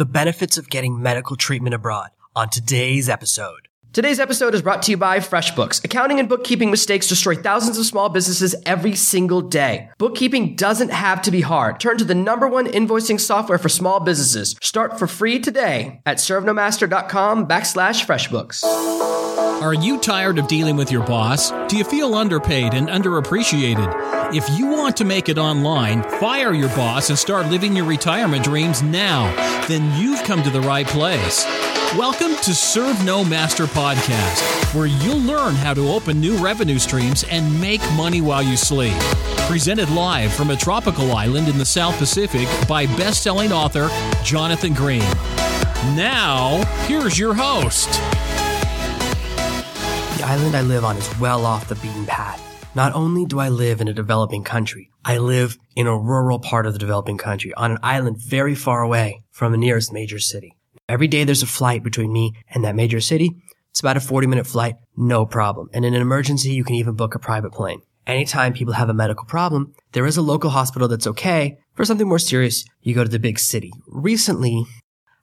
the benefits of getting medical treatment abroad on today's episode. Today's episode is brought to you by FreshBooks. Accounting and bookkeeping mistakes destroy thousands of small businesses every single day. Bookkeeping doesn't have to be hard. Turn to the number one invoicing software for small businesses. Start for free today at servenomaster.com backslash FreshBooks. Are you tired of dealing with your boss? Do you feel underpaid and underappreciated? If you want to make it online, fire your boss and start living your retirement dreams now, then you've come to the right place. Welcome to Serve No Master Podcast, where you'll learn how to open new revenue streams and make money while you sleep. Presented live from a tropical island in the South Pacific by best-selling author Jonathan Green. Now, here's your host. The island I live on is well off the beaten path. Not only do I live in a developing country, I live in a rural part of the developing country on an island very far away from the nearest major city. Every day there's a flight between me and that major city. It's about a 40 minute flight, no problem. And in an emergency, you can even book a private plane. Anytime people have a medical problem, there is a local hospital that's okay. For something more serious, you go to the big city. Recently,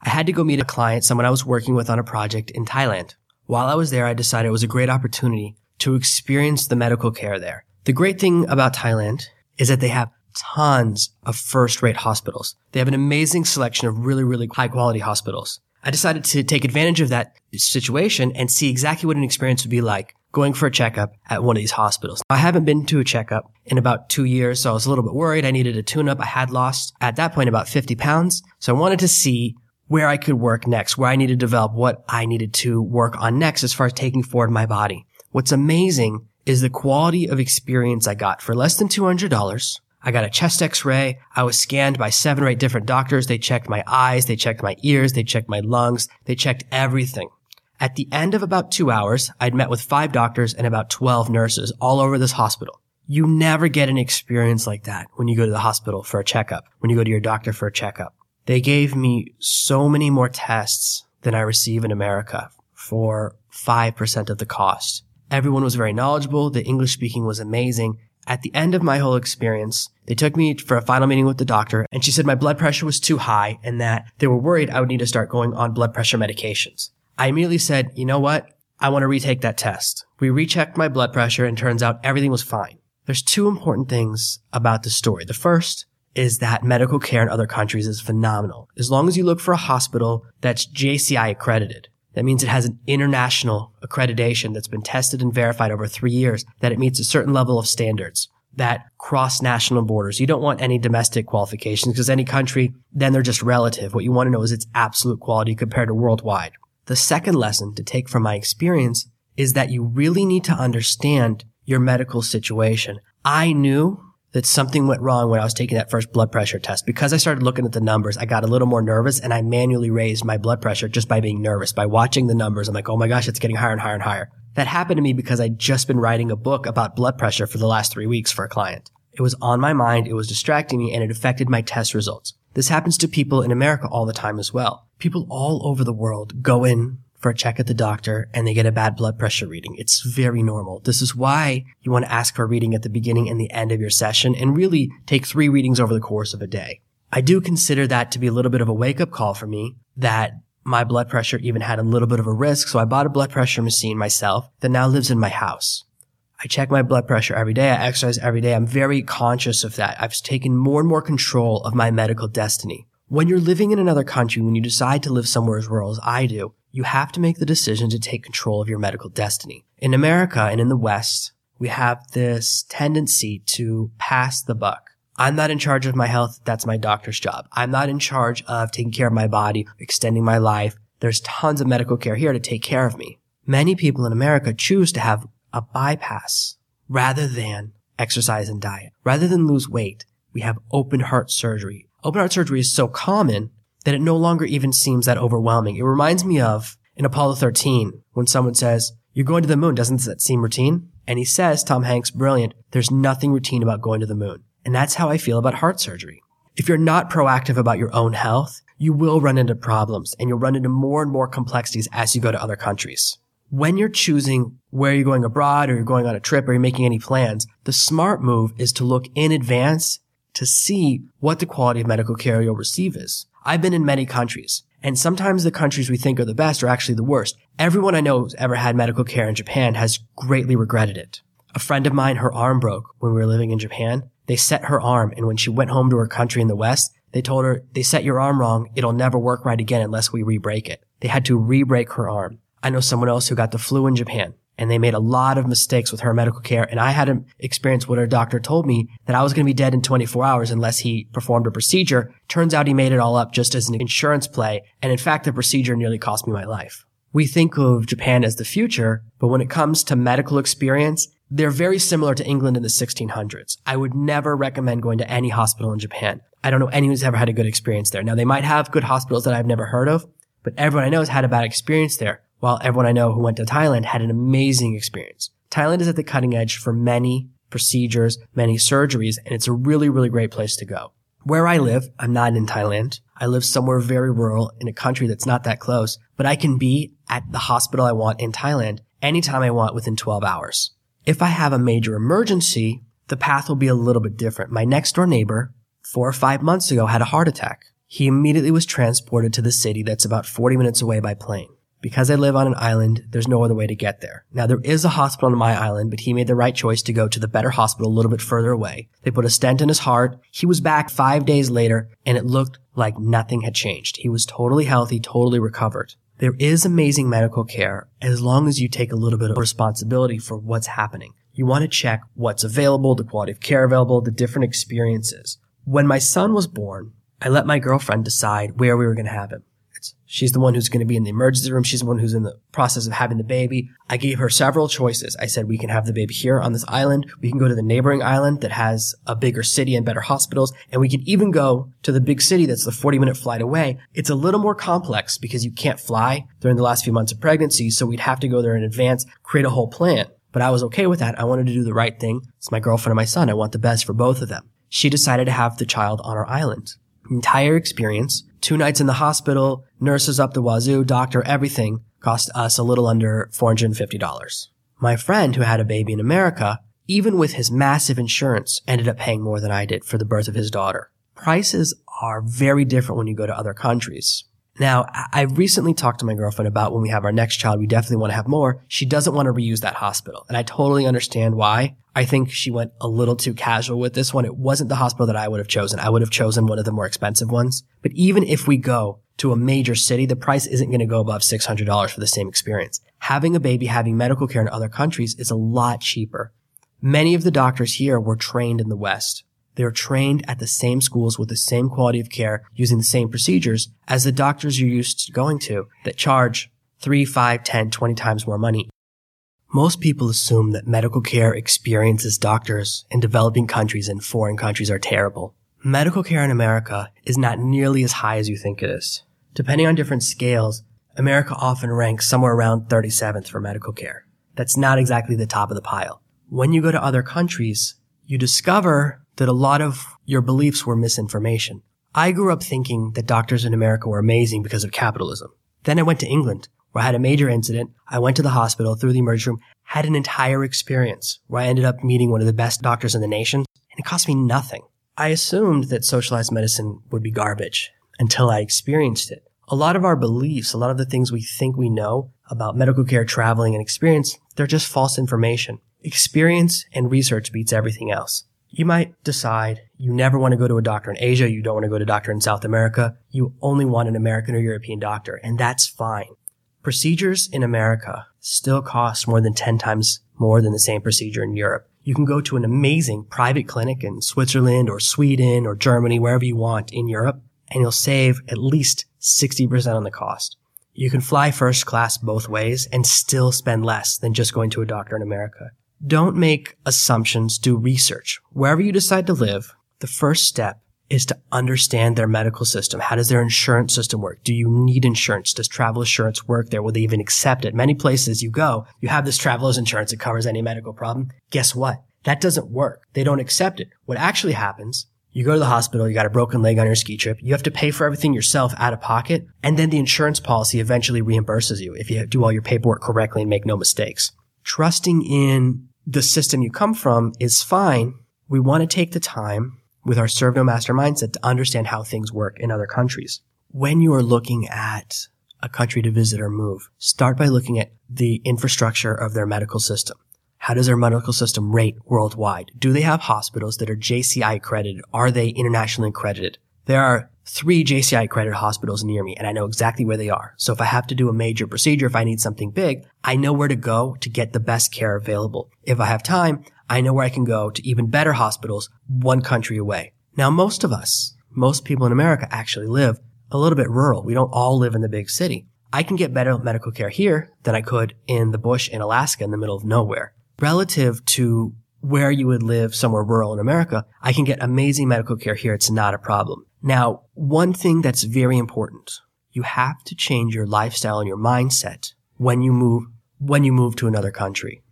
I had to go meet a client, someone I was working with on a project in Thailand. While I was there, I decided it was a great opportunity to experience the medical care there. The great thing about Thailand is that they have tons of first rate hospitals. They have an amazing selection of really, really high quality hospitals. I decided to take advantage of that situation and see exactly what an experience would be like going for a checkup at one of these hospitals. I haven't been to a checkup in about two years, so I was a little bit worried. I needed a tune up. I had lost at that point about 50 pounds. So I wanted to see where I could work next, where I needed to develop what I needed to work on next as far as taking forward my body. What's amazing is the quality of experience I got for less than $200. I got a chest x-ray. I was scanned by seven or eight different doctors. They checked my eyes. They checked my ears. They checked my lungs. They checked everything. At the end of about two hours, I'd met with five doctors and about 12 nurses all over this hospital. You never get an experience like that when you go to the hospital for a checkup, when you go to your doctor for a checkup. They gave me so many more tests than I receive in America for 5% of the cost. Everyone was very knowledgeable. The English speaking was amazing. At the end of my whole experience, they took me for a final meeting with the doctor and she said my blood pressure was too high and that they were worried I would need to start going on blood pressure medications. I immediately said, you know what? I want to retake that test. We rechecked my blood pressure and turns out everything was fine. There's two important things about the story. The first is that medical care in other countries is phenomenal. As long as you look for a hospital that's JCI accredited, that means it has an international accreditation that's been tested and verified over three years, that it meets a certain level of standards that cross national borders. You don't want any domestic qualifications because any country, then they're just relative. What you want to know is its absolute quality compared to worldwide. The second lesson to take from my experience is that you really need to understand your medical situation. I knew that something went wrong when I was taking that first blood pressure test. Because I started looking at the numbers, I got a little more nervous and I manually raised my blood pressure just by being nervous. By watching the numbers, I'm like, oh my gosh, it's getting higher and higher and higher. That happened to me because I'd just been writing a book about blood pressure for the last three weeks for a client. It was on my mind, it was distracting me, and it affected my test results. This happens to people in America all the time as well. People all over the world go in for a check at the doctor and they get a bad blood pressure reading. It's very normal. This is why you want to ask for a reading at the beginning and the end of your session and really take three readings over the course of a day. I do consider that to be a little bit of a wake up call for me that my blood pressure even had a little bit of a risk. So I bought a blood pressure machine myself that now lives in my house. I check my blood pressure every day. I exercise every day. I'm very conscious of that. I've taken more and more control of my medical destiny. When you're living in another country, when you decide to live somewhere as rural as I do, you have to make the decision to take control of your medical destiny. In America and in the West, we have this tendency to pass the buck. I'm not in charge of my health. That's my doctor's job. I'm not in charge of taking care of my body, extending my life. There's tons of medical care here to take care of me. Many people in America choose to have a bypass rather than exercise and diet. Rather than lose weight, we have open heart surgery. Open heart surgery is so common that it no longer even seems that overwhelming. It reminds me of in Apollo 13 when someone says, you're going to the moon. Doesn't that seem routine? And he says, Tom Hanks, brilliant. There's nothing routine about going to the moon. And that's how I feel about heart surgery. If you're not proactive about your own health, you will run into problems and you'll run into more and more complexities as you go to other countries. When you're choosing where you're going abroad or you're going on a trip or you're making any plans, the smart move is to look in advance to see what the quality of medical care you'll receive is. I've been in many countries, and sometimes the countries we think are the best are actually the worst. Everyone I know who's ever had medical care in Japan has greatly regretted it. A friend of mine, her arm broke when we were living in Japan. They set her arm, and when she went home to her country in the West, they told her, they set your arm wrong. It'll never work right again unless we re-break it. They had to re-break her arm. I know someone else who got the flu in Japan and they made a lot of mistakes with her medical care. And I had an experience what her doctor told me that I was going to be dead in 24 hours unless he performed a procedure. Turns out he made it all up just as an insurance play. And in fact, the procedure nearly cost me my life. We think of Japan as the future, but when it comes to medical experience, they're very similar to England in the 1600s. I would never recommend going to any hospital in Japan. I don't know anyone who's ever had a good experience there. Now they might have good hospitals that I've never heard of, but everyone I know has had a bad experience there while everyone I know who went to Thailand had an amazing experience. Thailand is at the cutting edge for many procedures, many surgeries, and it's a really, really great place to go. Where I live, I'm not in Thailand. I live somewhere very rural in a country that's not that close, but I can be at the hospital I want in Thailand anytime I want within 12 hours. If I have a major emergency, the path will be a little bit different. My next door neighbor, four or five months ago, had a heart attack. He immediately was transported to the city that's about 40 minutes away by plane. Because I live on an island, there's no other way to get there. Now there is a hospital on my island, but he made the right choice to go to the better hospital a little bit further away. They put a stent in his heart. He was back five days later and it looked like nothing had changed. He was totally healthy, totally recovered. There is amazing medical care as long as you take a little bit of responsibility for what's happening. You want to check what's available, the quality of care available, the different experiences. When my son was born, I let my girlfriend decide where we were going to have him. She's the one who's going to be in the emergency room. She's the one who's in the process of having the baby. I gave her several choices. I said, we can have the baby here on this island. We can go to the neighboring island that has a bigger city and better hospitals. And we can even go to the big city that's the 40 minute flight away. It's a little more complex because you can't fly during the last few months of pregnancy. So we'd have to go there in advance, create a whole plan. But I was okay with that. I wanted to do the right thing. It's my girlfriend and my son. I want the best for both of them. She decided to have the child on our island. Entire experience two nights in the hospital, nurses up the wazoo, doctor, everything cost us a little under $450. My friend who had a baby in America, even with his massive insurance, ended up paying more than I did for the birth of his daughter. Prices are very different when you go to other countries. Now, I recently talked to my girlfriend about when we have our next child, we definitely want to have more. She doesn't want to reuse that hospital. And I totally understand why. I think she went a little too casual with this one. It wasn't the hospital that I would have chosen. I would have chosen one of the more expensive ones. But even if we go to a major city, the price isn't going to go above $600 for the same experience. Having a baby, having medical care in other countries is a lot cheaper. Many of the doctors here were trained in the West. They are trained at the same schools with the same quality of care using the same procedures as the doctors you're used to going to that charge three, five, 10, 20 times more money. Most people assume that medical care experiences doctors in developing countries and foreign countries are terrible. Medical care in America is not nearly as high as you think it is. Depending on different scales, America often ranks somewhere around 37th for medical care. That's not exactly the top of the pile. When you go to other countries, you discover that a lot of your beliefs were misinformation. I grew up thinking that doctors in America were amazing because of capitalism. Then I went to England, where I had a major incident. I went to the hospital through the emergency room, had an entire experience where I ended up meeting one of the best doctors in the nation, and it cost me nothing. I assumed that socialized medicine would be garbage until I experienced it. A lot of our beliefs, a lot of the things we think we know about medical care, traveling, and experience, they're just false information. Experience and research beats everything else. You might decide you never want to go to a doctor in Asia, you don't want to go to a doctor in South America, you only want an American or European doctor, and that's fine. Procedures in America still cost more than 10 times more than the same procedure in Europe. You can go to an amazing private clinic in Switzerland or Sweden or Germany, wherever you want in Europe, and you'll save at least 60% on the cost. You can fly first class both ways and still spend less than just going to a doctor in America. Don't make assumptions, do research. Wherever you decide to live, the first step is to understand their medical system. How does their insurance system work? Do you need insurance? Does travel insurance work there? Will they even accept it? Many places you go, you have this traveler's insurance that covers any medical problem. Guess what? That doesn't work. They don't accept it. What actually happens, you go to the hospital, you got a broken leg on your ski trip, you have to pay for everything yourself out of pocket, and then the insurance policy eventually reimburses you if you do all your paperwork correctly and make no mistakes. Trusting in the system you come from is fine. We want to take the time. With our serve no master mindset to understand how things work in other countries. When you are looking at a country to visit or move, start by looking at the infrastructure of their medical system. How does their medical system rate worldwide? Do they have hospitals that are JCI accredited? Are they internationally accredited? There are three JCI accredited hospitals near me and I know exactly where they are. So if I have to do a major procedure, if I need something big, I know where to go to get the best care available. If I have time, I know where I can go to even better hospitals one country away. Now, most of us, most people in America actually live a little bit rural. We don't all live in the big city. I can get better medical care here than I could in the bush in Alaska in the middle of nowhere. Relative to where you would live somewhere rural in America, I can get amazing medical care here. It's not a problem. Now, one thing that's very important, you have to change your lifestyle and your mindset when you move, when you move to another country.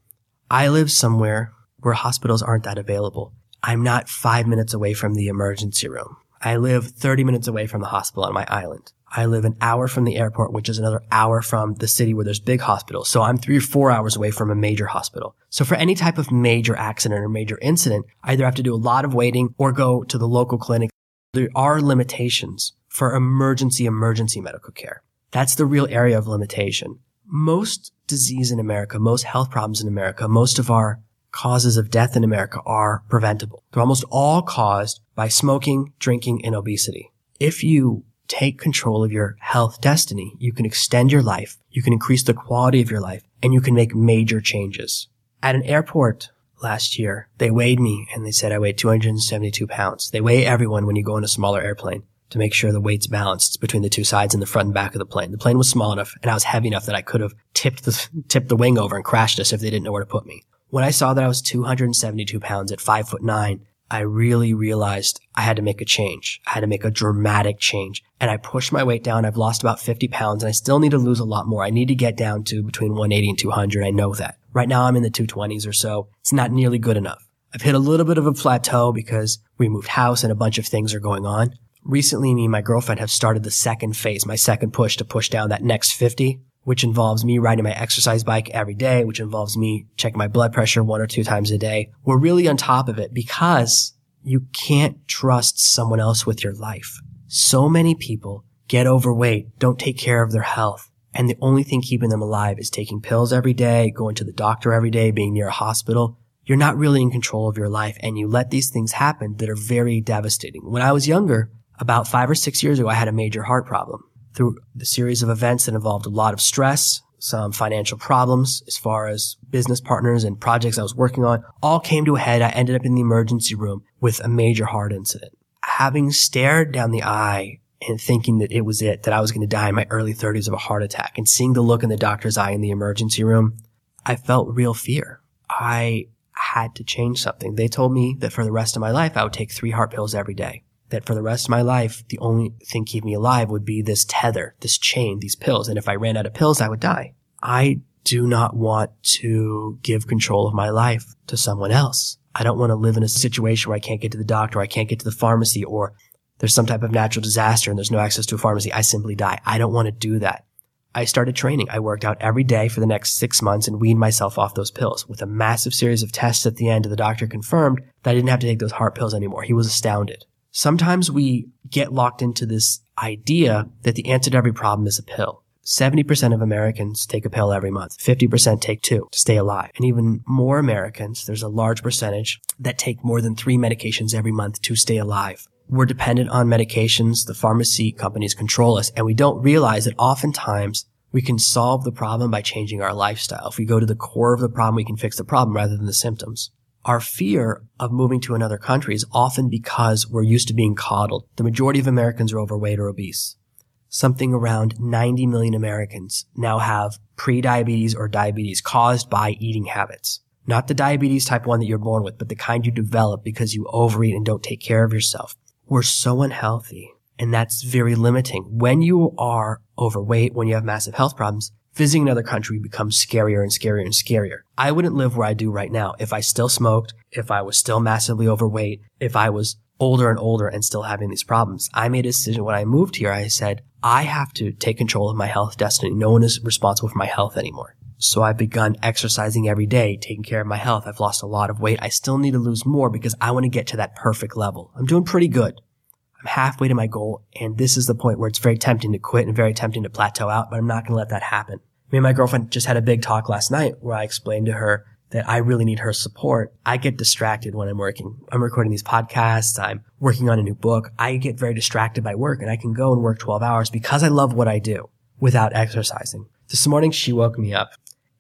I live somewhere where hospitals aren't that available. I'm not five minutes away from the emergency room. I live 30 minutes away from the hospital on my island. I live an hour from the airport, which is another hour from the city where there's big hospitals. So I'm three or four hours away from a major hospital. So for any type of major accident or major incident, I either have to do a lot of waiting or go to the local clinic. There are limitations for emergency, emergency medical care. That's the real area of limitation. Most disease in America, most health problems in America, most of our causes of death in America are preventable. They're almost all caused by smoking, drinking, and obesity. If you take control of your health destiny. You can extend your life. You can increase the quality of your life and you can make major changes. At an airport last year, they weighed me and they said I weighed 272 pounds. They weigh everyone when you go in a smaller airplane to make sure the weight's balanced between the two sides and the front and back of the plane. The plane was small enough and I was heavy enough that I could have tipped the, tipped the wing over and crashed us if they didn't know where to put me. When I saw that I was 272 pounds at five foot nine, I really realized I had to make a change. I had to make a dramatic change. And I pushed my weight down. I've lost about 50 pounds and I still need to lose a lot more. I need to get down to between 180 and 200. I know that. Right now I'm in the 220s or so. It's not nearly good enough. I've hit a little bit of a plateau because we moved house and a bunch of things are going on. Recently, me and my girlfriend have started the second phase, my second push to push down that next 50 which involves me riding my exercise bike every day, which involves me checking my blood pressure one or two times a day. We're really on top of it because you can't trust someone else with your life. So many people get overweight, don't take care of their health. And the only thing keeping them alive is taking pills every day, going to the doctor every day, being near a hospital. You're not really in control of your life and you let these things happen that are very devastating. When I was younger, about five or six years ago, I had a major heart problem through the series of events that involved a lot of stress, some financial problems as far as business partners and projects I was working on all came to a head. I ended up in the emergency room with a major heart incident. Having stared down the eye and thinking that it was it, that I was going to die in my early 30s of a heart attack and seeing the look in the doctor's eye in the emergency room, I felt real fear. I had to change something. They told me that for the rest of my life, I would take three heart pills every day that for the rest of my life, the only thing keeping me alive would be this tether, this chain, these pills. And if I ran out of pills, I would die. I do not want to give control of my life to someone else. I don't want to live in a situation where I can't get to the doctor, I can't get to the pharmacy, or there's some type of natural disaster and there's no access to a pharmacy. I simply die. I don't want to do that. I started training. I worked out every day for the next six months and weaned myself off those pills. With a massive series of tests at the end, the doctor confirmed that I didn't have to take those heart pills anymore. He was astounded. Sometimes we get locked into this idea that the answer to every problem is a pill. 70% of Americans take a pill every month. 50% take two to stay alive. And even more Americans, there's a large percentage that take more than three medications every month to stay alive. We're dependent on medications. The pharmacy companies control us and we don't realize that oftentimes we can solve the problem by changing our lifestyle. If we go to the core of the problem, we can fix the problem rather than the symptoms. Our fear of moving to another country is often because we're used to being coddled. The majority of Americans are overweight or obese. Something around 90 million Americans now have pre-diabetes or diabetes caused by eating habits. Not the diabetes type 1 that you're born with, but the kind you develop because you overeat and don't take care of yourself. We're so unhealthy and that's very limiting. When you are overweight, when you have massive health problems, visiting another country becomes scarier and scarier and scarier. I wouldn't live where I do right now if I still smoked, if I was still massively overweight, if I was older and older and still having these problems. I made a decision when I moved here. I said, I have to take control of my health destiny. No one is responsible for my health anymore. So I've begun exercising every day, taking care of my health. I've lost a lot of weight. I still need to lose more because I want to get to that perfect level. I'm doing pretty good. I'm halfway to my goal. And this is the point where it's very tempting to quit and very tempting to plateau out, but I'm not going to let that happen. Me and my girlfriend just had a big talk last night where I explained to her that I really need her support. I get distracted when I'm working. I'm recording these podcasts. I'm working on a new book. I get very distracted by work and I can go and work 12 hours because I love what I do without exercising. This morning she woke me up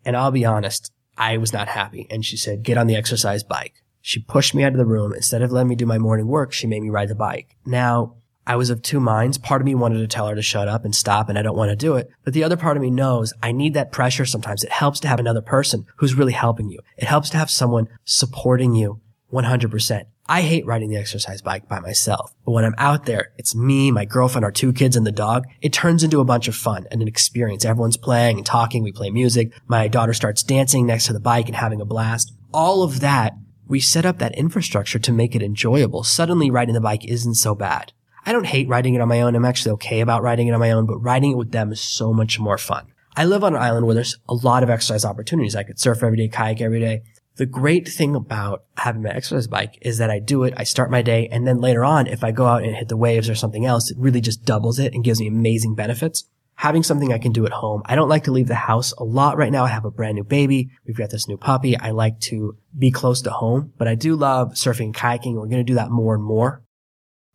and I'll be honest, I was not happy. And she said, get on the exercise bike. She pushed me out of the room. Instead of letting me do my morning work, she made me ride the bike. Now, I was of two minds. Part of me wanted to tell her to shut up and stop, and I don't want to do it. But the other part of me knows I need that pressure sometimes. It helps to have another person who's really helping you. It helps to have someone supporting you 100%. I hate riding the exercise bike by myself, but when I'm out there, it's me, my girlfriend, our two kids, and the dog. It turns into a bunch of fun and an experience. Everyone's playing and talking. We play music. My daughter starts dancing next to the bike and having a blast. All of that, we set up that infrastructure to make it enjoyable. Suddenly riding the bike isn't so bad. I don't hate riding it on my own. I'm actually okay about riding it on my own, but riding it with them is so much more fun. I live on an island where there's a lot of exercise opportunities. I could surf every day, kayak every day. The great thing about having my exercise bike is that I do it, I start my day, and then later on, if I go out and hit the waves or something else, it really just doubles it and gives me amazing benefits. Having something I can do at home. I don't like to leave the house a lot right now. I have a brand new baby. We've got this new puppy. I like to be close to home, but I do love surfing and kayaking. We're going to do that more and more.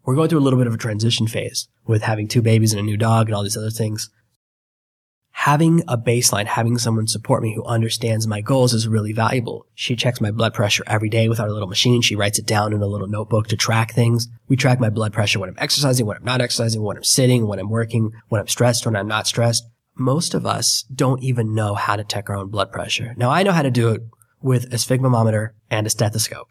We're going through a little bit of a transition phase with having two babies and a new dog and all these other things having a baseline, having someone support me who understands my goals is really valuable. She checks my blood pressure every day with our little machine. She writes it down in a little notebook to track things. We track my blood pressure when I'm exercising, when I'm not exercising, when I'm sitting, when I'm working, when I'm stressed, when I'm not stressed. Most of us don't even know how to check our own blood pressure. Now I know how to do it with a sphygmomanometer and a stethoscope.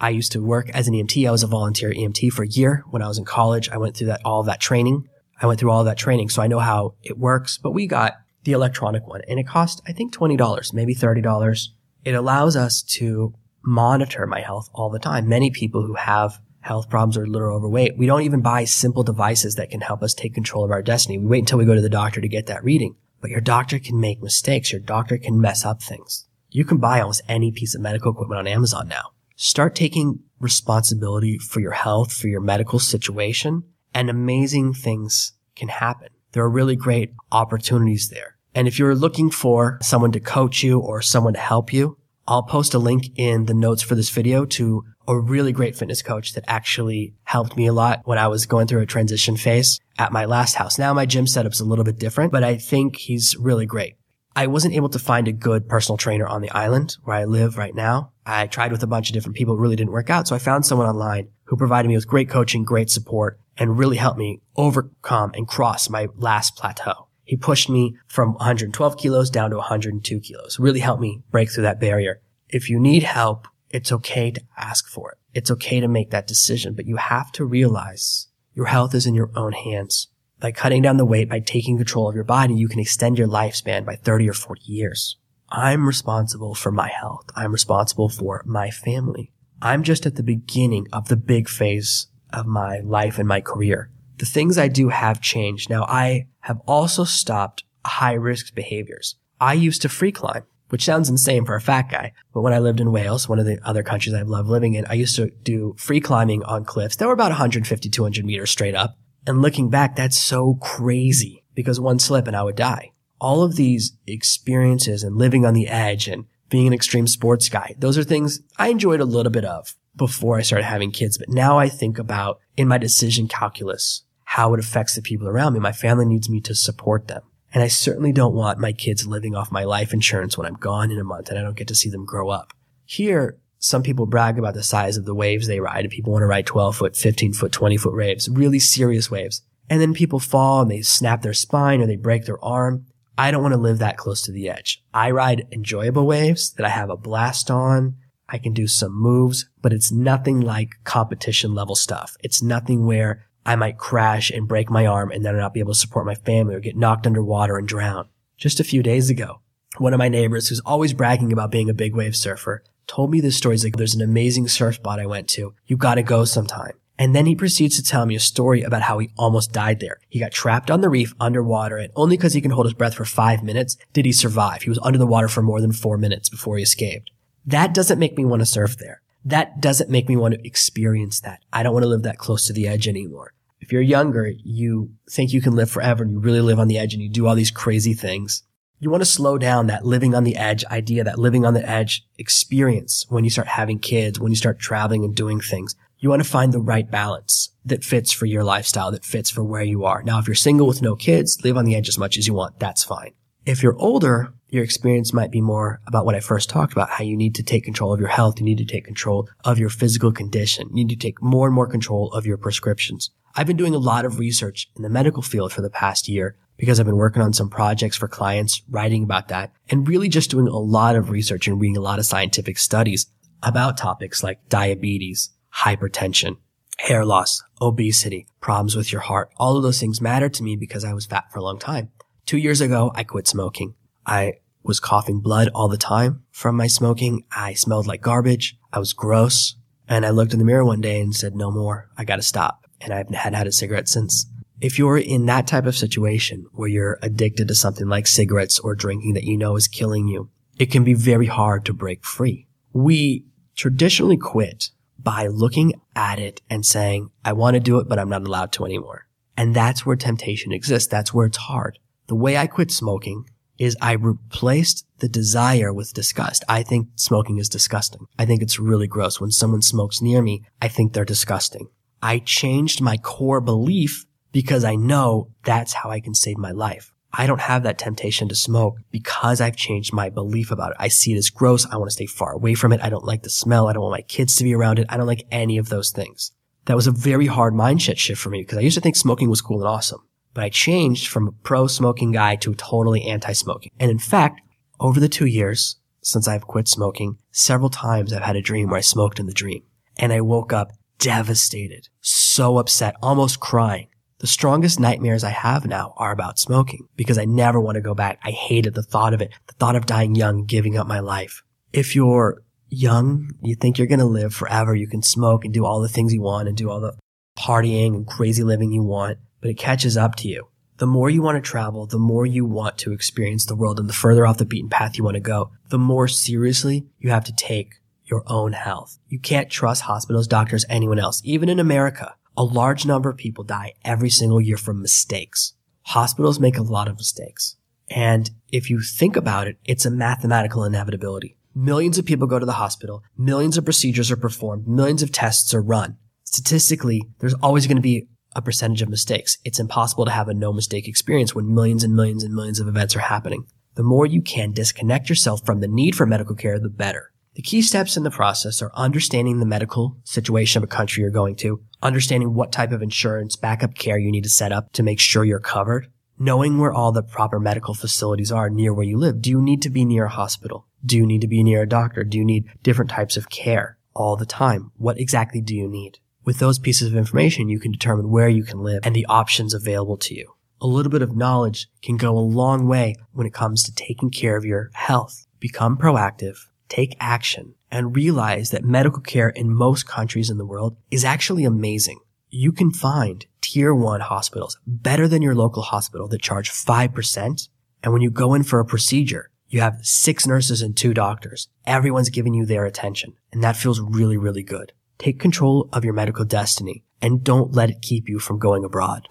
I used to work as an EMT. I was a volunteer EMT for a year. When I was in college, I went through that, all that training. I went through all that training. So I know how it works, but we got the electronic one and it cost, I think $20, maybe $30. It allows us to monitor my health all the time. Many people who have health problems or a little overweight, we don't even buy simple devices that can help us take control of our destiny. We wait until we go to the doctor to get that reading. But your doctor can make mistakes. Your doctor can mess up things. You can buy almost any piece of medical equipment on Amazon now. Start taking responsibility for your health, for your medical situation, and amazing things can happen. There are really great opportunities there. And if you're looking for someone to coach you or someone to help you, I'll post a link in the notes for this video to a really great fitness coach that actually helped me a lot when I was going through a transition phase at my last house. Now my gym setup's a little bit different, but I think he's really great. I wasn't able to find a good personal trainer on the island where I live right now. I tried with a bunch of different people. It really didn't work out. So I found someone online who provided me with great coaching, great support, and really helped me overcome and cross my last plateau. He pushed me from 112 kilos down to 102 kilos, really helped me break through that barrier. If you need help, it's okay to ask for it. It's okay to make that decision, but you have to realize your health is in your own hands. By cutting down the weight, by taking control of your body, you can extend your lifespan by 30 or 40 years. I'm responsible for my health. I'm responsible for my family. I'm just at the beginning of the big phase of my life and my career. The things I do have changed. Now I have also stopped high risk behaviors. I used to free climb, which sounds insane for a fat guy. But when I lived in Wales, one of the other countries I've loved living in, I used to do free climbing on cliffs that were about 150, 200 meters straight up. And looking back, that's so crazy because one slip and I would die. All of these experiences and living on the edge and being an extreme sports guy, those are things I enjoyed a little bit of before I started having kids. But now I think about in my decision calculus, how it affects the people around me. My family needs me to support them. And I certainly don't want my kids living off my life insurance when I'm gone in a month and I don't get to see them grow up. Here, some people brag about the size of the waves they ride and people want to ride 12 foot, 15 foot, 20 foot waves, really serious waves. And then people fall and they snap their spine or they break their arm. I don't want to live that close to the edge. I ride enjoyable waves that I have a blast on. I can do some moves, but it's nothing like competition level stuff. It's nothing where I might crash and break my arm and then not be able to support my family or get knocked underwater and drown. Just a few days ago, one of my neighbors who's always bragging about being a big wave surfer told me this story. He's like, there's an amazing surf spot I went to. You gotta go sometime. And then he proceeds to tell me a story about how he almost died there. He got trapped on the reef underwater and only because he can hold his breath for five minutes did he survive. He was under the water for more than four minutes before he escaped. That doesn't make me want to surf there. That doesn't make me want to experience that. I don't want to live that close to the edge anymore. If you're younger, you think you can live forever and you really live on the edge and you do all these crazy things. You want to slow down that living on the edge idea, that living on the edge experience when you start having kids, when you start traveling and doing things. You want to find the right balance that fits for your lifestyle, that fits for where you are. Now, if you're single with no kids, live on the edge as much as you want. That's fine. If you're older, your experience might be more about what I first talked about, how you need to take control of your health. You need to take control of your physical condition. You need to take more and more control of your prescriptions. I've been doing a lot of research in the medical field for the past year because I've been working on some projects for clients, writing about that, and really just doing a lot of research and reading a lot of scientific studies about topics like diabetes, hypertension, hair loss, obesity, problems with your heart. All of those things matter to me because I was fat for a long time. Two years ago, I quit smoking. I was coughing blood all the time from my smoking. I smelled like garbage. I was gross. And I looked in the mirror one day and said, no more. I gotta stop. And I hadn't had a cigarette since if you're in that type of situation where you're addicted to something like cigarettes or drinking that you know is killing you, it can be very hard to break free. We traditionally quit by looking at it and saying, I want to do it, but I'm not allowed to anymore. And that's where temptation exists. That's where it's hard. The way I quit smoking is I replaced the desire with disgust. I think smoking is disgusting. I think it's really gross. When someone smokes near me, I think they're disgusting. I changed my core belief because I know that's how I can save my life. I don't have that temptation to smoke because I've changed my belief about it. I see it as gross. I want to stay far away from it. I don't like the smell. I don't want my kids to be around it. I don't like any of those things. That was a very hard mindset shift for me because I used to think smoking was cool and awesome, but I changed from a pro smoking guy to a totally anti smoking. And in fact, over the two years since I've quit smoking, several times I've had a dream where I smoked in the dream and I woke up devastated, so upset, almost crying the strongest nightmares I have now are about smoking because I never want to go back. I hated the thought of it, the thought of dying young, giving up my life. If you're young, you think you're going to live forever. You can smoke and do all the things you want and do all the partying and crazy living you want, but it catches up to you. The more you want to travel, the more you want to experience the world and the further off the beaten path you want to go, the more seriously you have to take your own health. You can't trust hospitals, doctors, anyone else. Even in America, a large number of people die every single year from mistakes. Hospitals make a lot of mistakes. And if you think about it, it's a mathematical inevitability. Millions of people go to the hospital. Millions of procedures are performed. Millions of tests are run. Statistically, there's always going to be a percentage of mistakes. It's impossible to have a no mistake experience when millions and millions and millions of events are happening. The more you can disconnect yourself from the need for medical care, the better. The key steps in the process are understanding the medical situation of a country you're going to, understanding what type of insurance backup care you need to set up to make sure you're covered, knowing where all the proper medical facilities are near where you live. Do you need to be near a hospital? Do you need to be near a doctor? Do you need different types of care all the time? What exactly do you need? With those pieces of information, you can determine where you can live and the options available to you. A little bit of knowledge can go a long way when it comes to taking care of your health. Become proactive take action and realize that medical care in most countries in the world is actually amazing. You can find tier one hospitals better than your local hospital that charge 5%. And when you go in for a procedure, you have six nurses and two doctors. Everyone's giving you their attention. And that feels really, really good. Take control of your medical destiny and don't let it keep you from going abroad.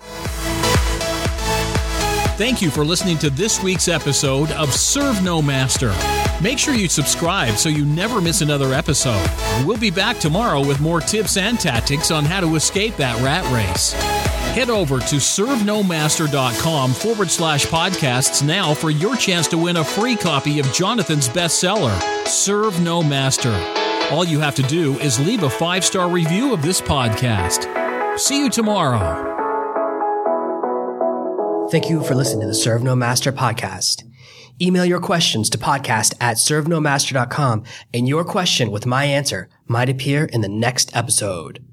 Thank you for listening to this week's episode of Serve No Master. Make sure you subscribe so you never miss another episode. We'll be back tomorrow with more tips and tactics on how to escape that rat race. Head over to servenomaster.com forward slash podcasts now for your chance to win a free copy of Jonathan's bestseller, Serve No Master. All you have to do is leave a five star review of this podcast. See you tomorrow. Thank you for listening to the Serve No Master podcast. Email your questions to podcast at servenomaster.com and your question with my answer might appear in the next episode.